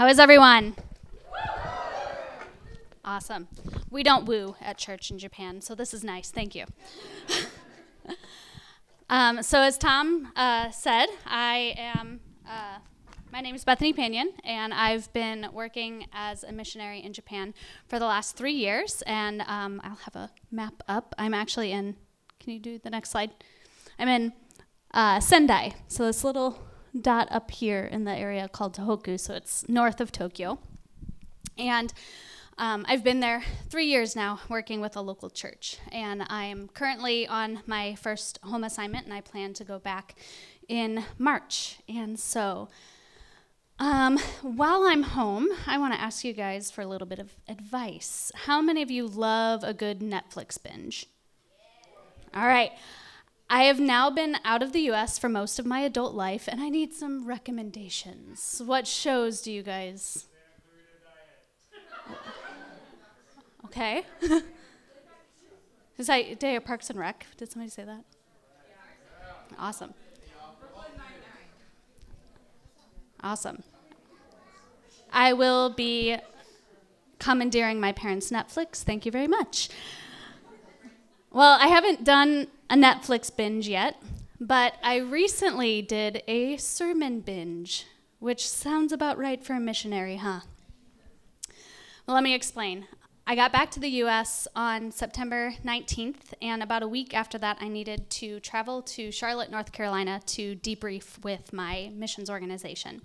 How is everyone? Awesome. We don't woo at church in Japan, so this is nice. Thank you. um, so, as Tom uh, said, I am. Uh, my name is Bethany Panion, and I've been working as a missionary in Japan for the last three years. And um, I'll have a map up. I'm actually in. Can you do the next slide? I'm in uh, Sendai. So this little dot up here in the area called Tohoku. So it's north of Tokyo, and um, I've been there three years now working with a local church, and I'm currently on my first home assignment, and I plan to go back in March. And so, um, while I'm home, I want to ask you guys for a little bit of advice. How many of you love a good Netflix binge? All right. I have now been out of the US for most of my adult life, and I need some recommendations. What shows do you guys? Okay. Is that day of Parks and Rec? Did somebody say that? Awesome. Awesome. I will be commandeering my parents' Netflix. Thank you very much. Well, I haven't done a Netflix binge yet, but I recently did a sermon binge, which sounds about right for a missionary, huh? Well, let me explain. I got back to the US on September 19th, and about a week after that, I needed to travel to Charlotte, North Carolina to debrief with my missions organization.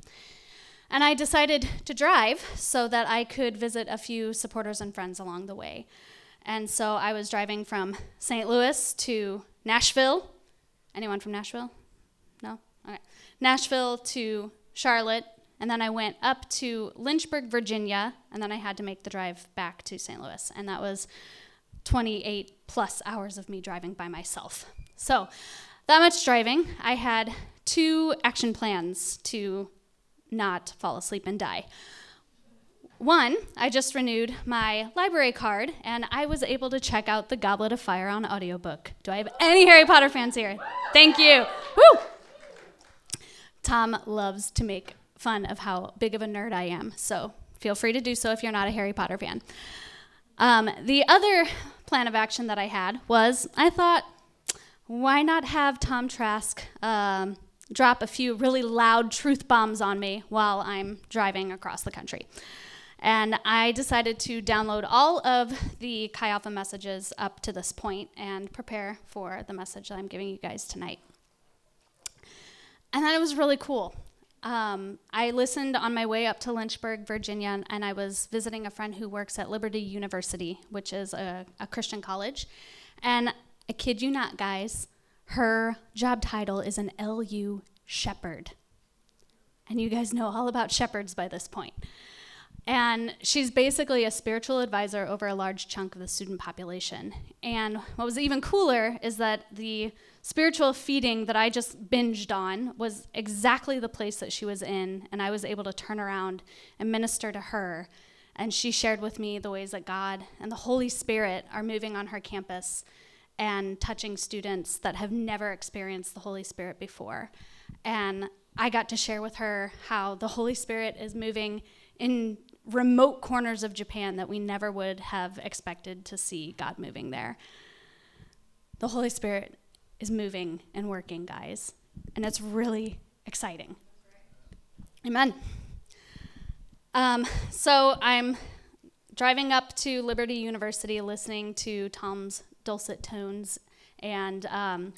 And I decided to drive so that I could visit a few supporters and friends along the way. And so I was driving from St. Louis to Nashville. Anyone from Nashville? No? Okay. Nashville to Charlotte, and then I went up to Lynchburg, Virginia, and then I had to make the drive back to St. Louis. And that was 28 plus hours of me driving by myself. So, that much driving. I had two action plans to not fall asleep and die. One, I just renewed my library card and I was able to check out The Goblet of Fire on audiobook. Do I have any Harry Potter fans here? Thank you. Woo! Tom loves to make fun of how big of a nerd I am. So feel free to do so if you're not a Harry Potter fan. Um, the other plan of action that I had was I thought, why not have Tom Trask um, drop a few really loud truth bombs on me while I'm driving across the country? And I decided to download all of the Chi Alpha messages up to this point and prepare for the message that I'm giving you guys tonight. And that it was really cool. Um, I listened on my way up to Lynchburg, Virginia, and I was visiting a friend who works at Liberty University, which is a, a Christian college. And I kid you not, guys, her job title is an LU shepherd. And you guys know all about shepherds by this point. And she's basically a spiritual advisor over a large chunk of the student population. And what was even cooler is that the spiritual feeding that I just binged on was exactly the place that she was in, and I was able to turn around and minister to her. And she shared with me the ways that God and the Holy Spirit are moving on her campus and touching students that have never experienced the Holy Spirit before. And I got to share with her how the Holy Spirit is moving in remote corners of Japan that we never would have expected to see God moving there. The Holy Spirit is moving and working, guys. And it's really exciting. Amen. Um, so I'm driving up to Liberty University listening to Tom's dulcet tones, and um,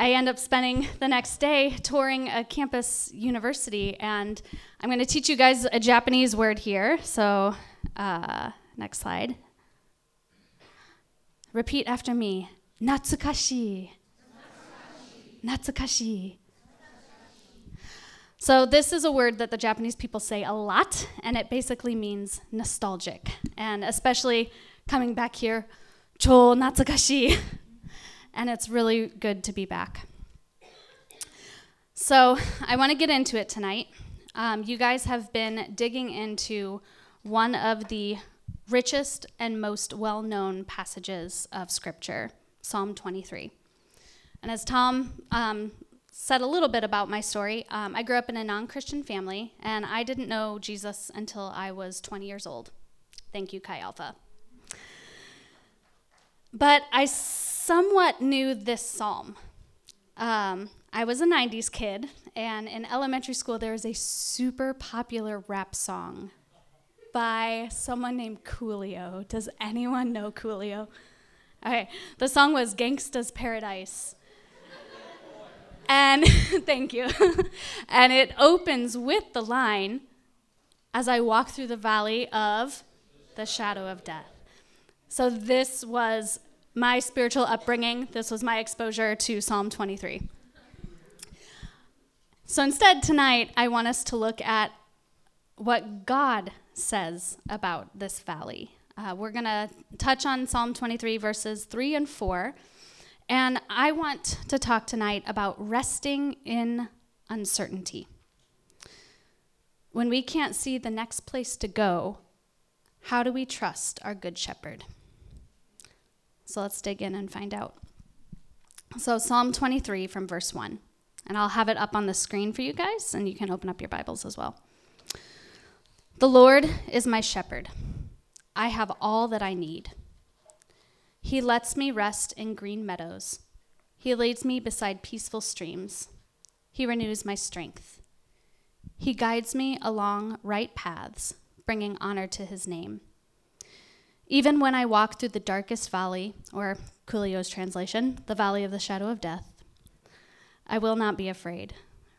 I end up spending the next day touring a campus university. And I'm going to teach you guys a Japanese word here. So, uh, next slide. Repeat after me. Natsukashi. Natsukashi. So, this is a word that the Japanese people say a lot, and it basically means nostalgic. And especially coming back here, cho natsukashi. And it's really good to be back. So, I want to get into it tonight. Um, you guys have been digging into one of the richest and most well known passages of Scripture, Psalm 23. And as Tom um, said a little bit about my story. Um, I grew up in a non Christian family, and I didn't know Jesus until I was 20 years old. Thank you, Chi Alpha. But I somewhat knew this psalm. Um, I was a 90s kid, and in elementary school, there was a super popular rap song by someone named Coolio. Does anyone know Coolio? Okay, the song was Gangsta's Paradise. and thank you. and it opens with the line As I walk through the valley of the shadow of death. So, this was my spiritual upbringing. This was my exposure to Psalm 23. So, instead, tonight, I want us to look at what God says about this valley. Uh, we're going to touch on Psalm 23, verses 3 and 4. And I want to talk tonight about resting in uncertainty. When we can't see the next place to go, how do we trust our Good Shepherd? So let's dig in and find out. So, Psalm 23 from verse 1. And I'll have it up on the screen for you guys, and you can open up your Bibles as well. The Lord is my shepherd. I have all that I need. He lets me rest in green meadows. He leads me beside peaceful streams. He renews my strength. He guides me along right paths, bringing honor to his name. Even when I walk through the darkest valley, or Coolio's translation, the valley of the shadow of death, I will not be afraid,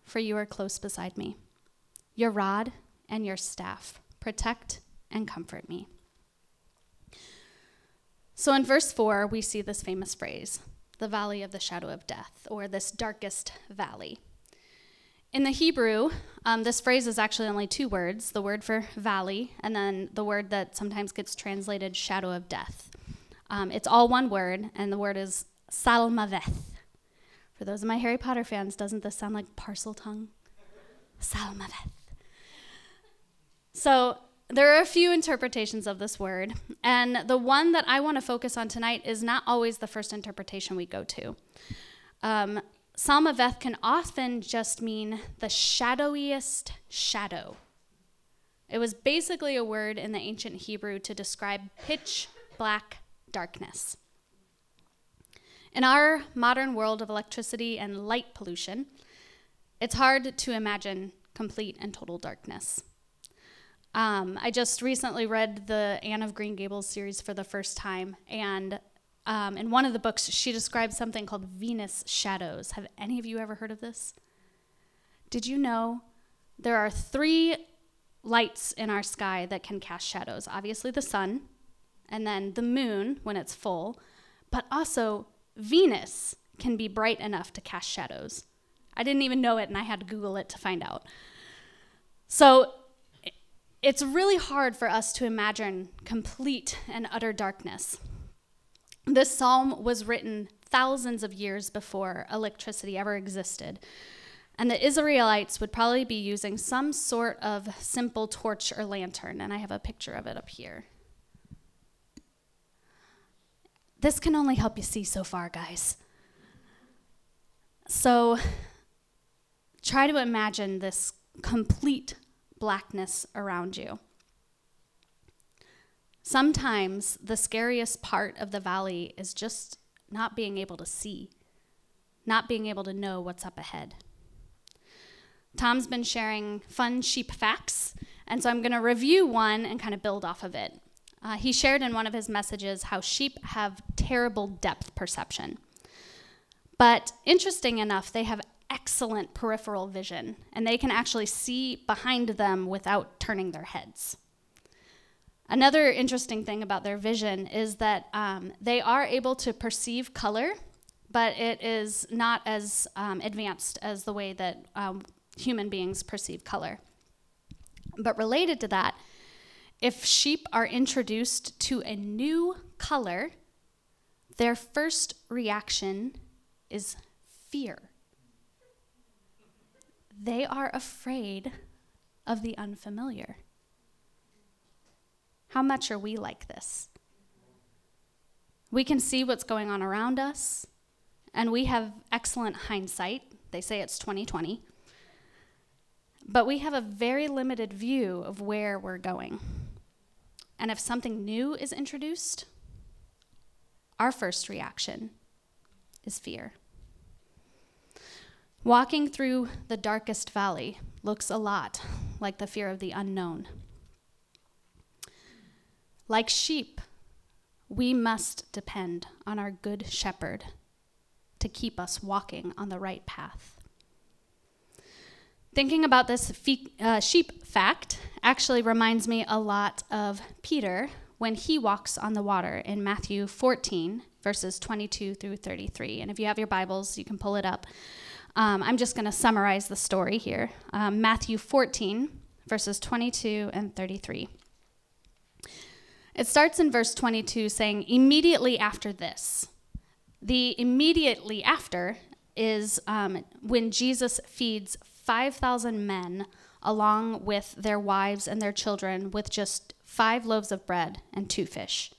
for you are close beside me. Your rod and your staff protect and comfort me. So in verse 4, we see this famous phrase, the valley of the shadow of death, or this darkest valley. In the Hebrew, um, this phrase is actually only two words the word for valley, and then the word that sometimes gets translated shadow of death. Um, it's all one word, and the word is salmaveth. For those of my Harry Potter fans, doesn't this sound like Parseltongue? Salmaveth. So there are a few interpretations of this word, and the one that I want to focus on tonight is not always the first interpretation we go to. Um, Salmaveth can often just mean the shadowiest shadow. It was basically a word in the ancient Hebrew to describe pitch black darkness. In our modern world of electricity and light pollution, it's hard to imagine complete and total darkness. Um, I just recently read the Anne of Green Gables series for the first time, and um, in one of the books, she describes something called Venus shadows. Have any of you ever heard of this? Did you know there are three lights in our sky that can cast shadows? Obviously, the sun, and then the moon when it's full, but also Venus can be bright enough to cast shadows. I didn't even know it, and I had to Google it to find out. So it's really hard for us to imagine complete and utter darkness. This psalm was written thousands of years before electricity ever existed. And the Israelites would probably be using some sort of simple torch or lantern, and I have a picture of it up here. This can only help you see so far, guys. So try to imagine this complete blackness around you. Sometimes the scariest part of the valley is just not being able to see, not being able to know what's up ahead. Tom's been sharing fun sheep facts, and so I'm going to review one and kind of build off of it. Uh, he shared in one of his messages how sheep have terrible depth perception. But interesting enough, they have excellent peripheral vision, and they can actually see behind them without turning their heads. Another interesting thing about their vision is that um, they are able to perceive color, but it is not as um, advanced as the way that um, human beings perceive color. But related to that, if sheep are introduced to a new color, their first reaction is fear. They are afraid of the unfamiliar. How much are we like this? We can see what's going on around us, and we have excellent hindsight They say it's 2020. But we have a very limited view of where we're going. And if something new is introduced, our first reaction is fear. Walking through the darkest valley looks a lot like the fear of the unknown. Like sheep, we must depend on our good shepherd to keep us walking on the right path. Thinking about this fe- uh, sheep fact actually reminds me a lot of Peter when he walks on the water in Matthew 14, verses 22 through 33. And if you have your Bibles, you can pull it up. Um, I'm just going to summarize the story here. Um, Matthew 14, verses 22 and 33. It starts in verse 22 saying, immediately after this. The immediately after is um, when Jesus feeds 5,000 men along with their wives and their children with just five loaves of bread and two fish.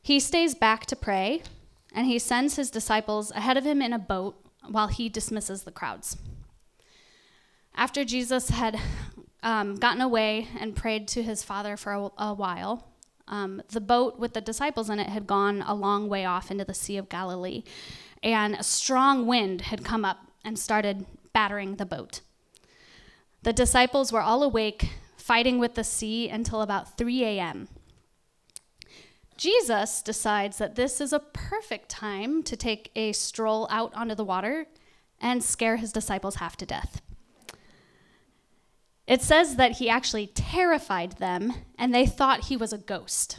He stays back to pray, and he sends his disciples ahead of him in a boat while he dismisses the crowds. After Jesus had um, gotten away and prayed to his father for a, a while, um, the boat with the disciples in it had gone a long way off into the Sea of Galilee, and a strong wind had come up and started battering the boat. The disciples were all awake, fighting with the sea until about 3 a.m. Jesus decides that this is a perfect time to take a stroll out onto the water and scare his disciples half to death. It says that he actually terrified them and they thought he was a ghost.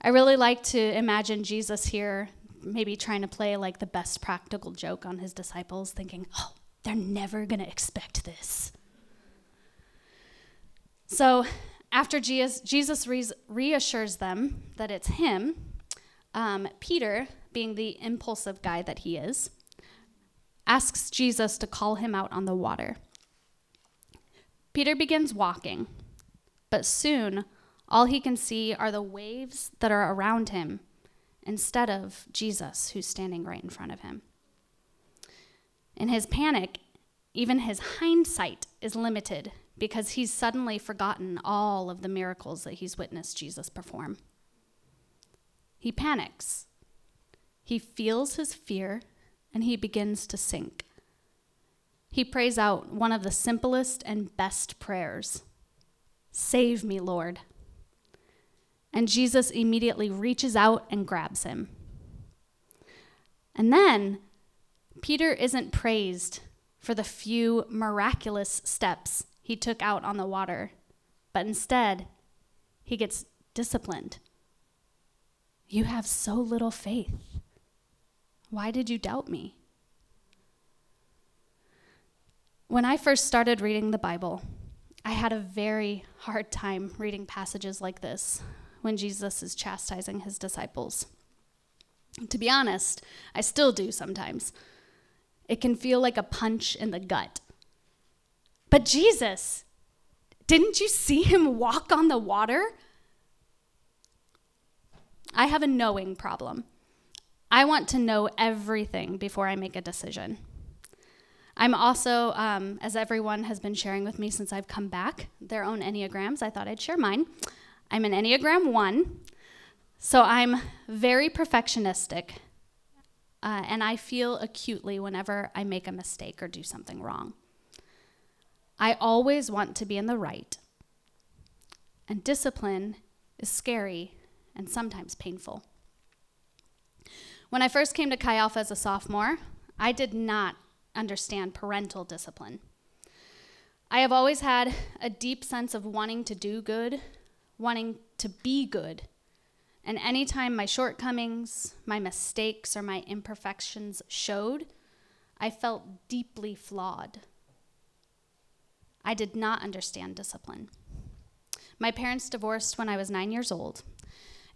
I really like to imagine Jesus here, maybe trying to play like the best practical joke on his disciples, thinking, oh, they're never going to expect this. So after Jesus, Jesus reassures them that it's him, um, Peter, being the impulsive guy that he is, asks Jesus to call him out on the water. Peter begins walking, but soon all he can see are the waves that are around him instead of Jesus, who's standing right in front of him. In his panic, even his hindsight is limited because he's suddenly forgotten all of the miracles that he's witnessed Jesus perform. He panics. He feels his fear and he begins to sink he prays out one of the simplest and best prayers Save me, Lord. And Jesus immediately reaches out and grabs him. And then Peter isn't praised for the few miraculous steps he took out on the water, but instead, he gets disciplined. You have so little faith. Why did you doubt me? When I first started reading the Bible, I had a very hard time reading passages like this when Jesus is chastising his disciples. To be honest, I still do sometimes. It can feel like a punch in the gut. But Jesus, didn't you see him walk on the water? I have a knowing problem. I want to know everything before I make a decision. I'm also, um, as everyone has been sharing with me since I've come back, their own Enneagrams. I thought I'd share mine. I'm an Enneagram 1, so I'm very perfectionistic, uh, and I feel acutely whenever I make a mistake or do something wrong. I always want to be in the right, and discipline is scary and sometimes painful. When I first came to Chi Alpha as a sophomore, I did not understand parental discipline. I have always had a deep sense of wanting to do good, wanting to be good. And anytime my shortcomings, my mistakes, or my imperfections showed, I felt deeply flawed. I did not understand discipline. My parents divorced when I was nine years old,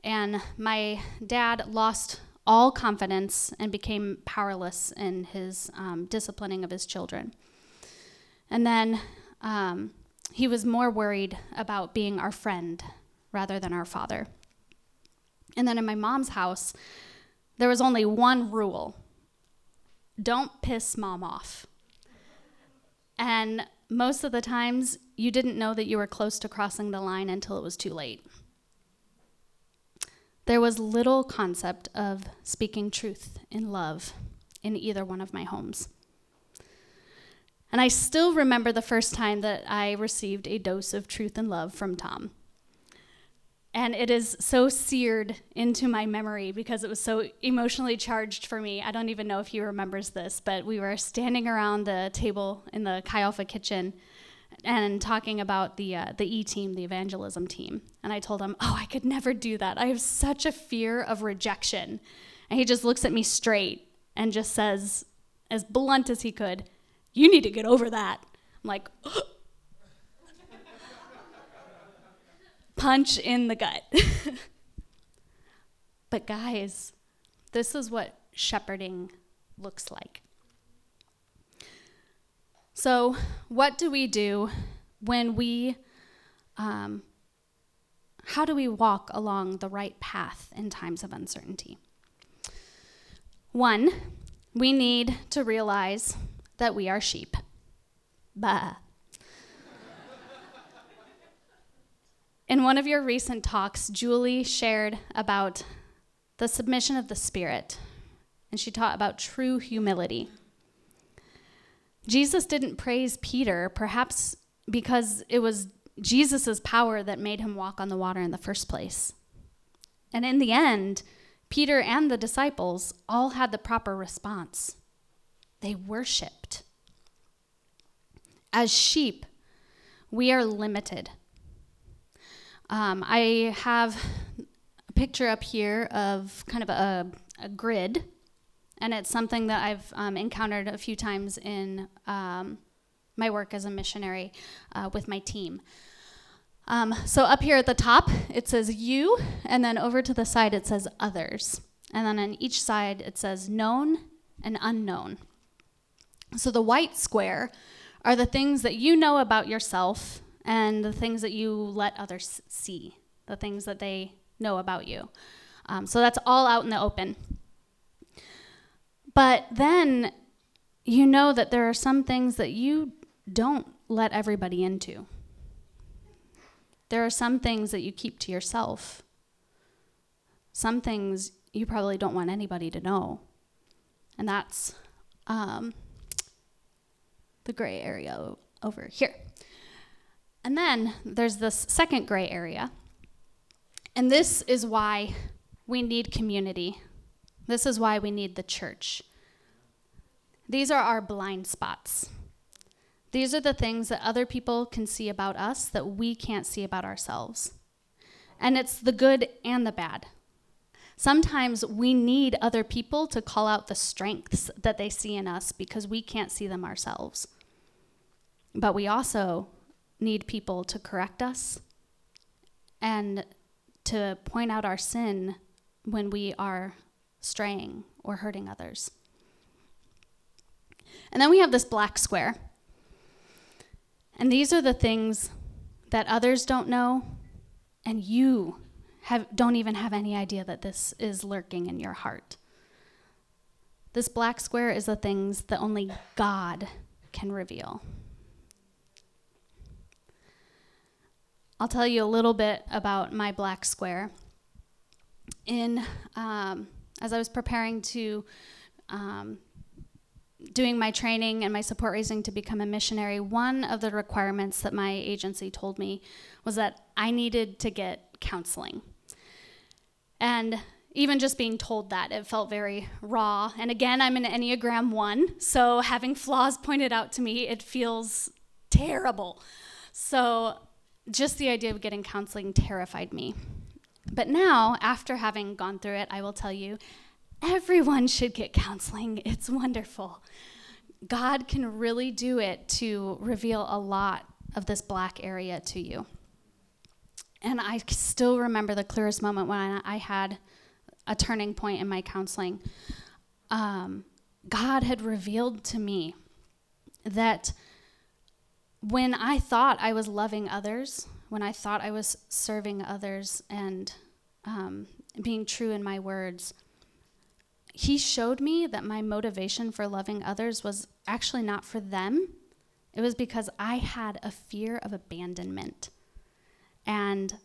and my dad lost all confidence and became powerless in his um, disciplining of his children. And then um, he was more worried about being our friend rather than our father. And then in my mom's house, there was only one rule don't piss mom off. And most of the times, you didn't know that you were close to crossing the line until it was too late. There was little concept of speaking truth in love in either one of my homes. And I still remember the first time that I received a dose of truth and love from Tom. And it is so seared into my memory because it was so emotionally charged for me. I don't even know if he remembers this, but we were standing around the table in the Chi Alpha kitchen and talking about the uh, the E team, the evangelism team. And I told him, "Oh, I could never do that. I have such a fear of rejection." And he just looks at me straight and just says, as blunt as he could, "You need to get over that." I'm like, punch in the gut. but guys, this is what shepherding looks like. So, what do we do when we, um, how do we walk along the right path in times of uncertainty? One, we need to realize that we are sheep. Bah. In one of your recent talks, Julie shared about the submission of the Spirit, and she taught about true humility. Jesus didn't praise Peter, perhaps because it was Jesus' power that made him walk on the water in the first place. And in the end, Peter and the disciples all had the proper response. They worshiped. As sheep, we are limited. Um, I have a picture up here of kind of a, a grid and it's something that I've um, encountered a few times in um, my work as a missionary uh, with my team. Um, so up here at the top, it says you, and then over to the side, it says others. And then on each side, it says known and unknown. So the white square are the things that you know about yourself and the things that you let others see, the things that they know about you. Um, so that's all out in the open. But then you know that there are some things that you don't let everybody into. There are some things that you keep to yourself. Some things you probably don't want anybody to know. And that's um, the gray area over here. And then there's this second gray area. And this is why we need community. This is why we need the church. These are our blind spots. These are the things that other people can see about us that we can't see about ourselves. And it's the good and the bad. Sometimes we need other people to call out the strengths that they see in us because we can't see them ourselves. But we also need people to correct us and to point out our sin when we are straying or hurting others. And then we have this black square. And these are the things that others don't know, and you have, don't even have any idea that this is lurking in your heart. This black square is the things that only God can reveal. I'll tell you a little bit about my black square. In um, as I was preparing to um, doing my training and my support raising to become a missionary, one of the requirements that my agency told me was that I needed to get counseling. And even just being told that, it felt very raw. And again, I'm an Enneagram 1, so having flaws pointed out to me, it feels terrible. So just the idea of getting counseling terrified me. But now, after having gone through it, I will tell you everyone should get counseling. It's wonderful. God can really do it to reveal a lot of this black area to you. And I still remember the clearest moment when I had a turning point in my counseling. Um, God had revealed to me that when I thought I was loving others, when I thought I was serving others and um, being true in my words, he showed me that my motivation for loving others was actually not for them. It was because I had a fear of abandonment. And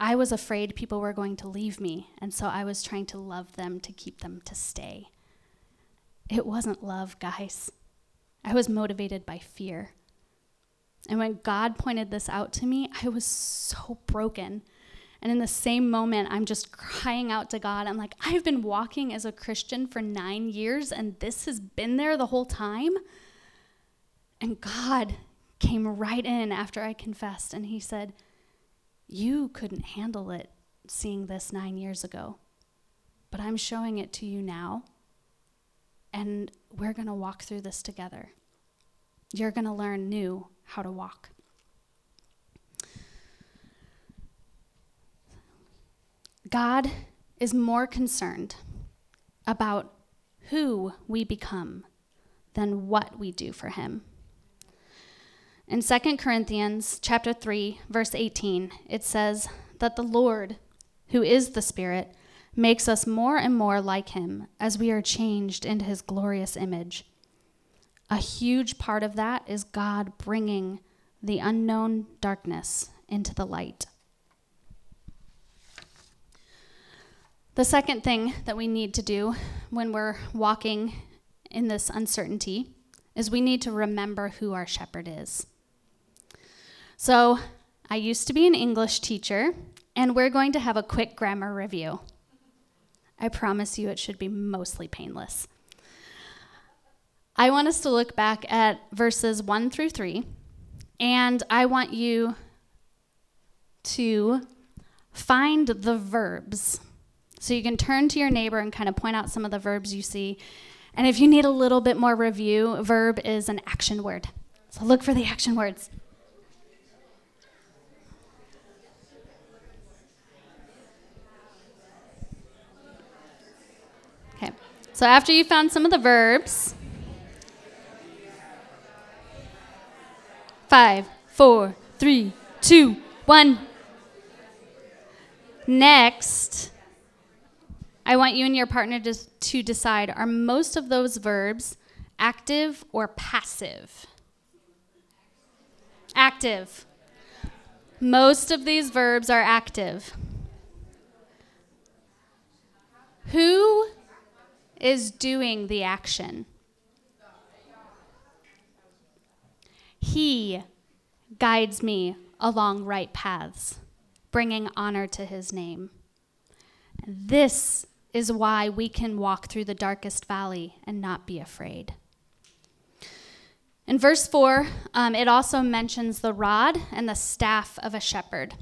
I was afraid people were going to leave me. And so I was trying to love them to keep them to stay. It wasn't love, guys. I was motivated by fear. And when God pointed this out to me, I was so broken. And in the same moment, I'm just crying out to God. I'm like, I've been walking as a Christian for nine years, and this has been there the whole time. And God came right in after I confessed, and He said, You couldn't handle it seeing this nine years ago, but I'm showing it to you now, and we're going to walk through this together. You're going to learn new how to walk. God is more concerned about who we become than what we do for him. In 2 Corinthians chapter 3 verse 18 it says that the Lord who is the spirit makes us more and more like him as we are changed into his glorious image. A huge part of that is God bringing the unknown darkness into the light. The second thing that we need to do when we're walking in this uncertainty is we need to remember who our shepherd is. So, I used to be an English teacher, and we're going to have a quick grammar review. I promise you it should be mostly painless. I want us to look back at verses 1 through 3, and I want you to find the verbs so you can turn to your neighbor and kind of point out some of the verbs you see. And if you need a little bit more review, verb is an action word. So look for the action words. Okay. So after you found some of the verbs, five, four, three, two, one. Next, I want you and your partner to, to decide are most of those verbs active or passive? Active. Most of these verbs are active. Who is doing the action? He guides me along right paths, bringing honor to his name. This is why we can walk through the darkest valley and not be afraid. In verse 4, um, it also mentions the rod and the staff of a shepherd.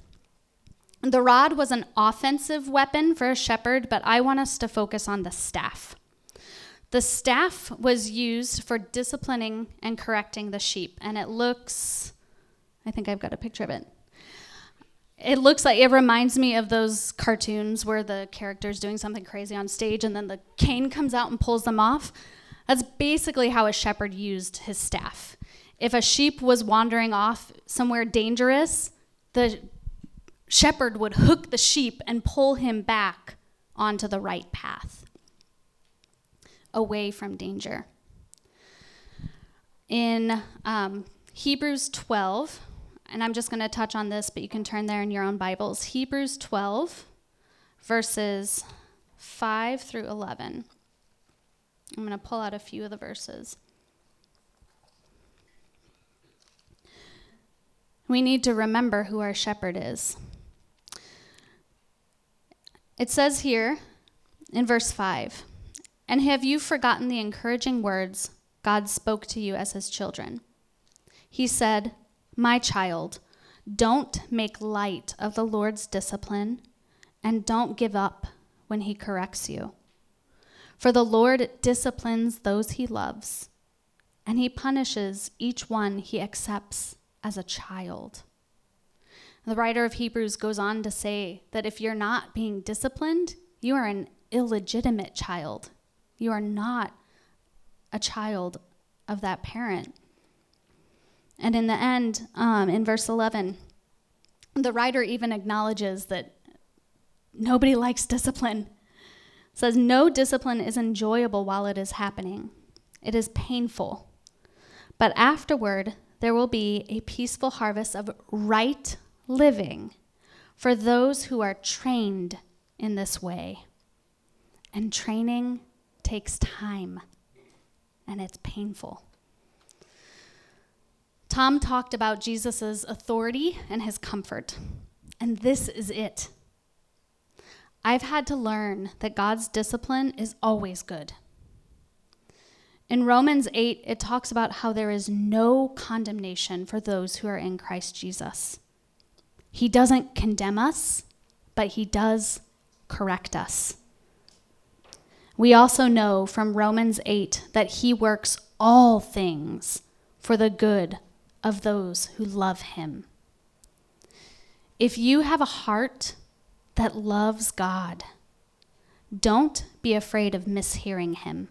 The rod was an offensive weapon for a shepherd, but I want us to focus on the staff. The staff was used for disciplining and correcting the sheep, and it looks, I think I've got a picture of it. It looks like it reminds me of those cartoons where the character's doing something crazy on stage and then the cane comes out and pulls them off. That's basically how a shepherd used his staff. If a sheep was wandering off somewhere dangerous, the shepherd would hook the sheep and pull him back onto the right path, away from danger. In um, Hebrews 12, and I'm just going to touch on this, but you can turn there in your own Bibles. Hebrews 12, verses 5 through 11. I'm going to pull out a few of the verses. We need to remember who our shepherd is. It says here in verse 5 And have you forgotten the encouraging words God spoke to you as his children? He said, my child, don't make light of the Lord's discipline and don't give up when he corrects you. For the Lord disciplines those he loves, and he punishes each one he accepts as a child. The writer of Hebrews goes on to say that if you're not being disciplined, you are an illegitimate child. You are not a child of that parent. And in the end, um, in verse 11, the writer even acknowledges that nobody likes discipline. says no discipline is enjoyable while it is happening. It is painful. But afterward, there will be a peaceful harvest of right living for those who are trained in this way. And training takes time, and it's painful. Tom talked about Jesus' authority and his comfort, and this is it. I've had to learn that God's discipline is always good. In Romans 8, it talks about how there is no condemnation for those who are in Christ Jesus. He doesn't condemn us, but He does correct us. We also know from Romans 8 that He works all things for the good of those who love Him. If you have a heart that loves God, don't be afraid of mishearing Him,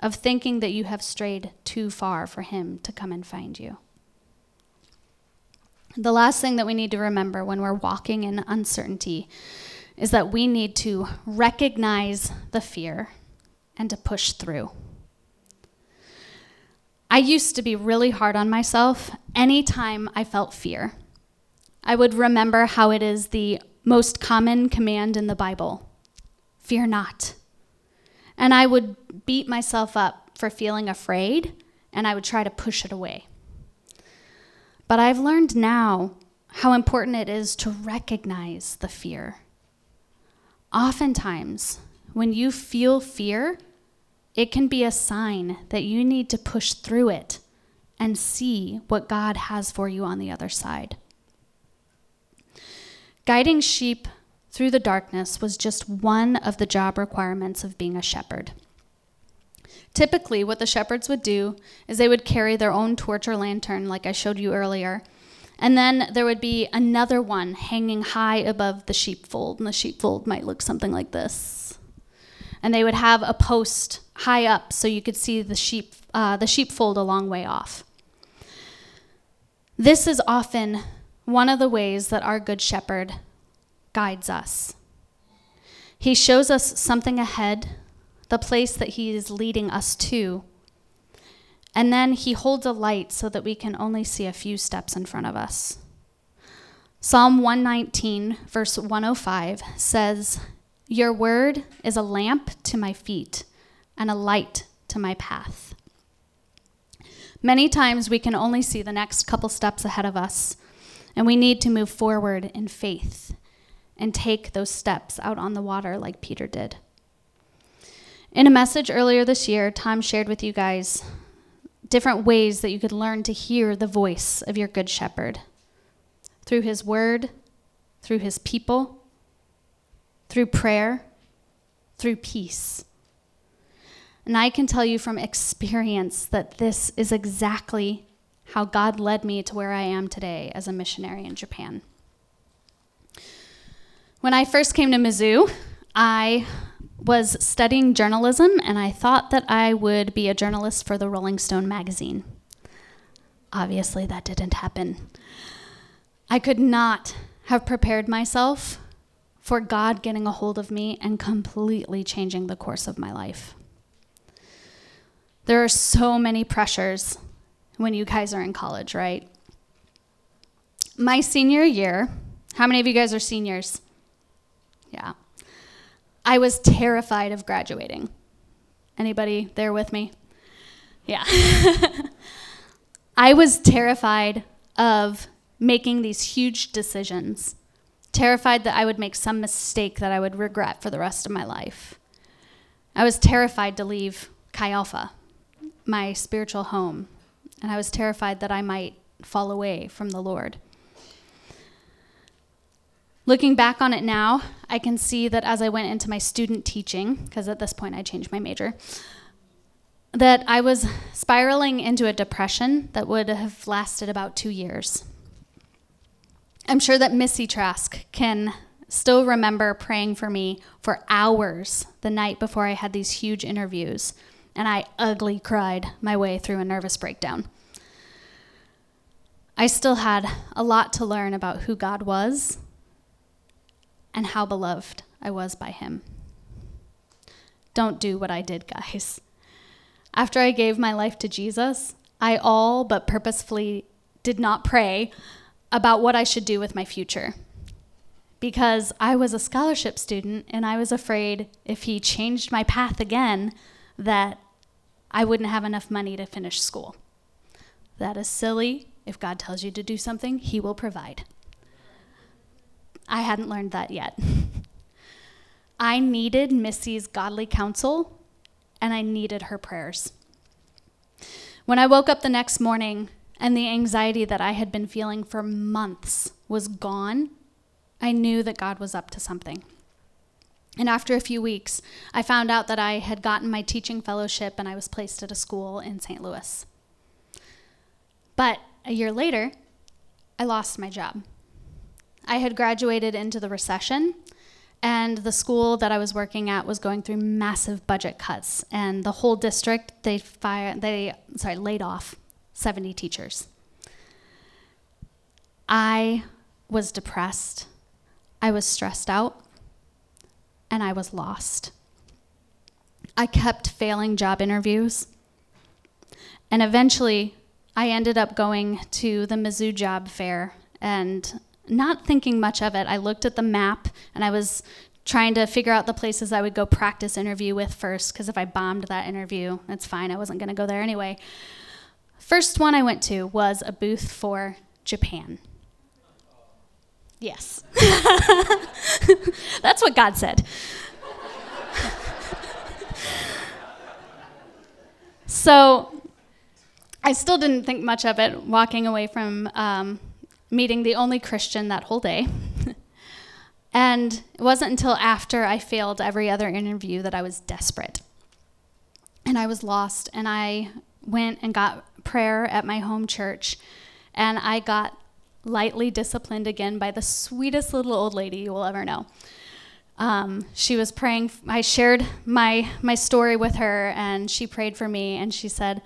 of thinking that you have strayed too far for Him to come and find you. The last thing that we need to remember when we're walking in uncertainty is that we need to recognize the fear and to push through. I used to be really hard on myself anytime I felt fear. I would remember how it is the most common command in the Bible fear not. And I would beat myself up for feeling afraid and I would try to push it away. But I've learned now how important it is to recognize the fear. Oftentimes, when you feel fear, it can be a sign that you need to push through it and see what God has for you on the other side. Guiding sheep through the darkness was just one of the job requirements of being a shepherd. Typically, what the shepherds would do is they would carry their own torch or lantern, like I showed you earlier. And then there would be another one hanging high above the sheepfold, and the sheepfold might look something like this. And they would have a post high up so you could see the sheep, uh, the sheepfold a long way off. This is often one of the ways that our Good Shepherd guides us. He shows us something ahead the place that He is leading us to. And then He holds a light so that we can only see a few steps in front of us. Psalm 119, verse 105 says, Your word is a lamp to my feet and a light to my path. Many times we can only see the next couple steps ahead of us, and we need to move forward in faith and take those steps out on the water like Peter did. In a message earlier this year, Tom shared with you guys different ways that you could learn to hear the voice of your Good Shepherd through his word, through his people, through prayer, through peace. And I can tell you from experience that this is exactly how God led me to where I am today as a missionary in Japan. When I first came to Mizzou, I was studying journalism, and I thought that I would be a journalist for the Rolling Stone magazine. Obviously, that didn't happen. I could not have prepared myself for God getting a hold of me and completely changing the course of my life. There are so many pressures when you guys are in college, right? My senior year, how many of you guys are seniors? Yeah. I was terrified of graduating. Anybody there with me? Yeah. I was terrified of making these huge decisions, terrified that I would make some mistake that I would regret for the rest of my life. I was terrified to leave Chi Alpha, my spiritual home, and I was terrified that I might fall away from the Lord. Looking back on it now, I can see that as I went into my student teaching, because at this point I changed my major, that I was spiraling into a depression that would have lasted about two years. I'm sure that Missy Trask can still remember praying for me for hours the night before I had these huge interviews, and I ugly cried my way through a nervous breakdown. I still had a lot to learn about who God was and how beloved I was by him. don't do what I did, guys. After I gave my life to Jesus, I all but purposefully did not pray about what I should do with my future. Because I was a scholarship student and I was afraid if he changed my path again, that I wouldn't have enough money to finish school. That is silly. If God tells you to do something, he will provide. I hadn't learned that yet. I needed Missy's godly counsel and I needed her prayers. When I woke up the next morning and the anxiety that I had been feeling for months was gone, I knew that God was up to something. And after a few weeks, I found out that I had gotten my teaching fellowship and I was placed at a school in St. Louis. But a year later, I lost my job. I had graduated into the recession, and the school that I was working at was going through massive budget cuts, and the whole district they fired they sorry laid off 70 teachers. I was depressed. I was stressed out and I was lost. I kept failing job interviews. And eventually, I ended up going to the Mizzou job fair and not thinking much of it. I looked at the map and I was trying to figure out the places I would go practice interview with first because if I bombed that interview, that's fine. I wasn't going to go there anyway. First one I went to was a booth for Japan. Yes. That's what God said. so I still didn't think much of it walking away from um, meeting the only Christian that whole day. and it wasn't until after I failed every other interview that I was desperate. And I was lost, and I went and got prayer at my home church, and I got lightly disciplined again by the sweetest little old lady you will ever know. Um, she was praying. I shared my my story with her, and she prayed for me. And she said,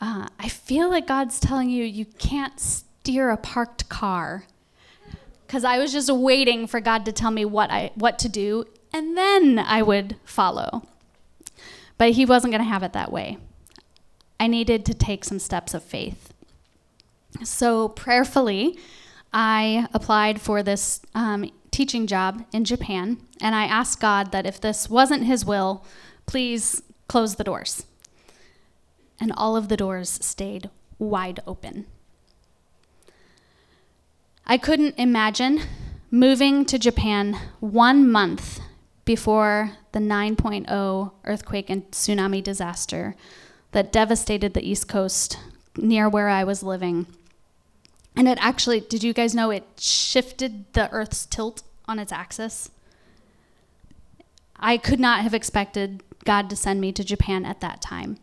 uh, "I feel like God's telling you you can't steer a parked car." Because I was just waiting for God to tell me what I what to do, and then I would follow. But He wasn't going to have it that way. I needed to take some steps of faith. So, prayerfully, I applied for this um, teaching job in Japan, and I asked God that if this wasn't His will, please close the doors. And all of the doors stayed wide open. I couldn't imagine moving to Japan one month before the 9.0 earthquake and tsunami disaster that devastated the East Coast near where I was living and it actually, did you guys know it shifted the Earth's tilt on its axis? I could not have expected God to send me to Japan at that time.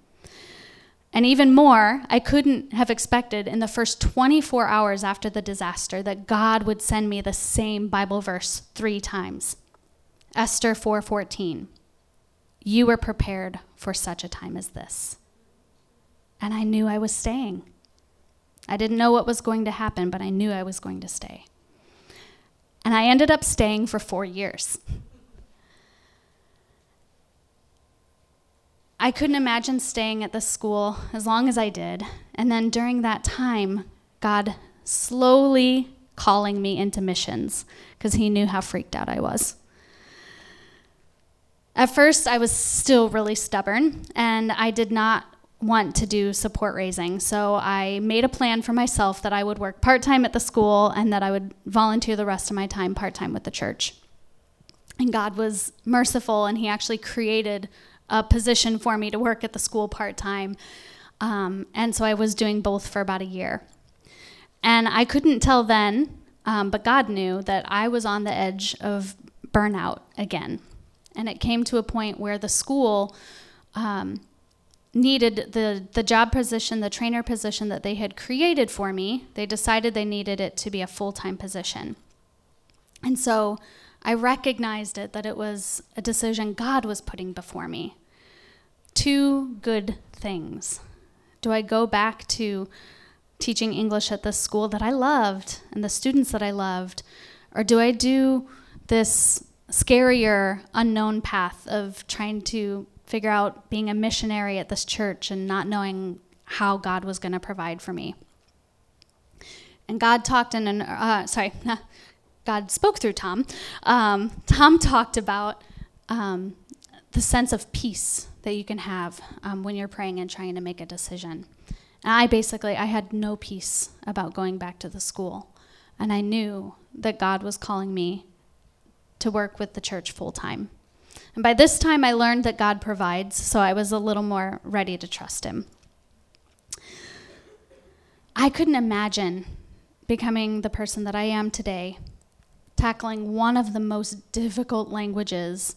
And even more, I couldn't have expected in the first 24 hours after the disaster that God would send me the same Bible verse 3 times. Esther 4:14. You were prepared for such a time as this. And I knew I was staying. I didn't know what was going to happen, but I knew I was going to stay. And I ended up staying for four years. I couldn't imagine staying at the school as long as I did. And then during that time, God slowly calling me into missions because he knew how freaked out I was. At first, I was still really stubborn, and I did not want to do support raising. So I made a plan for myself that I would work part time at the school and that I would volunteer the rest of my time part time with the church. And God was merciful and He actually created a position for me to work at the school part time. Um, and so I was doing both for about a year. And I couldn't tell then, um, but God knew that I was on the edge of burnout again. And it came to a point where the school um, needed the, the job position, the trainer position that they had created for me, they decided they needed it to be a full time position. And so I recognized it that it was a decision God was putting before me. Two good things. Do I go back to teaching English at the school that I loved and the students that I loved? Or do I do this scarier, unknown path of trying to figure out being a missionary at this church and not knowing how God was going to provide for me. And God talked in an, uh, sorry, God spoke through Tom. Um, Tom talked about um, the sense of peace that you can have um, when you're praying and trying to make a decision. And I basically, I had no peace about going back to the school. And I knew that God was calling me to work with the church full time. And by this time, I learned that God provides, so I was a little more ready to trust Him. I couldn't imagine becoming the person that I am today, tackling one of the most difficult languages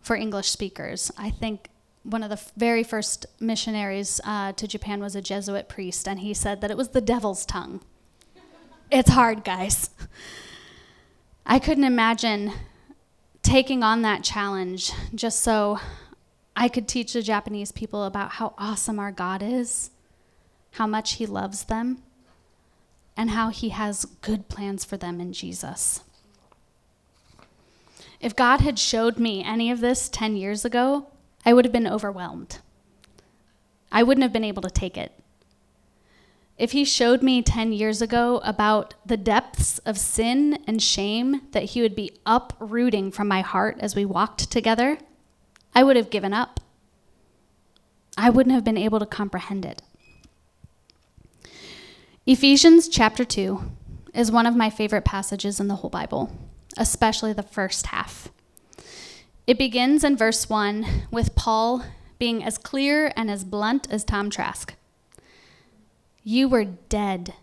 for English speakers. I think one of the very first missionaries uh, to Japan was a Jesuit priest, and he said that it was the devil's tongue. it's hard, guys. I couldn't imagine taking on that challenge just so I could teach the Japanese people about how awesome our God is, how much He loves them, and how He has good plans for them in Jesus. If God had showed me any of this 10 years ago, I would have been overwhelmed. I wouldn't have been able to take it. If he showed me 10 years ago about the depths of sin and shame that he would be uprooting from my heart as we walked together, I would have given up. I wouldn't have been able to comprehend it. Ephesians chapter 2 is one of my favorite passages in the whole Bible, especially the first half. It begins in verse 1 with Paul being as clear and as blunt as Tom Trask. You were dead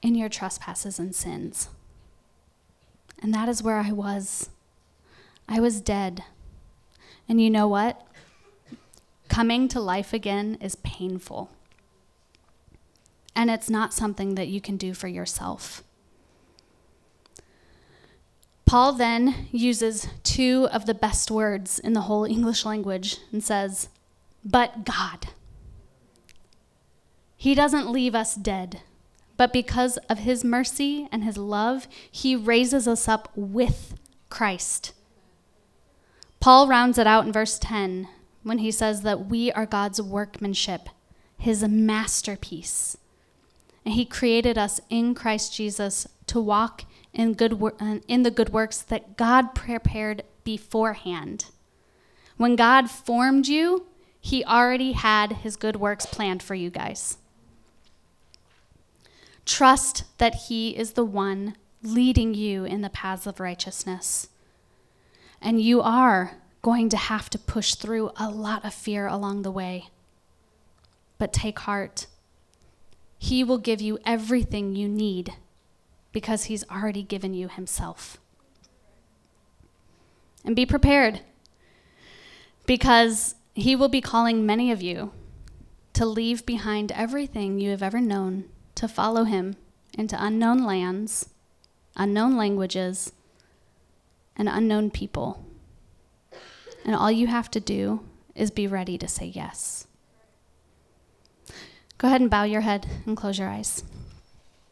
in your trespasses and sins. And that is where I was. I was dead. And you know what? Coming to life again is painful. And it's not something that you can do for yourself. Paul then uses two of the best words in the whole English language and says, But God. He doesn't leave us dead, but because of his mercy and his love, he raises us up with Christ. Paul rounds it out in verse 10 when he says that we are God's workmanship, his masterpiece. And he created us in Christ Jesus to walk in, good wor- uh, in the good works that God prepared beforehand. When God formed you, He already had His good works planned for you guys. Trust that He is the one leading you in the paths of righteousness. And you are going to have to push through a lot of fear along the way. But take heart. He will give you everything you need because he's already given you himself. And be prepared because he will be calling many of you to leave behind everything you have ever known, to follow him into unknown lands, unknown languages, and unknown people. And all you have to do is be ready to say yes. Go ahead and bow your head and close your eyes.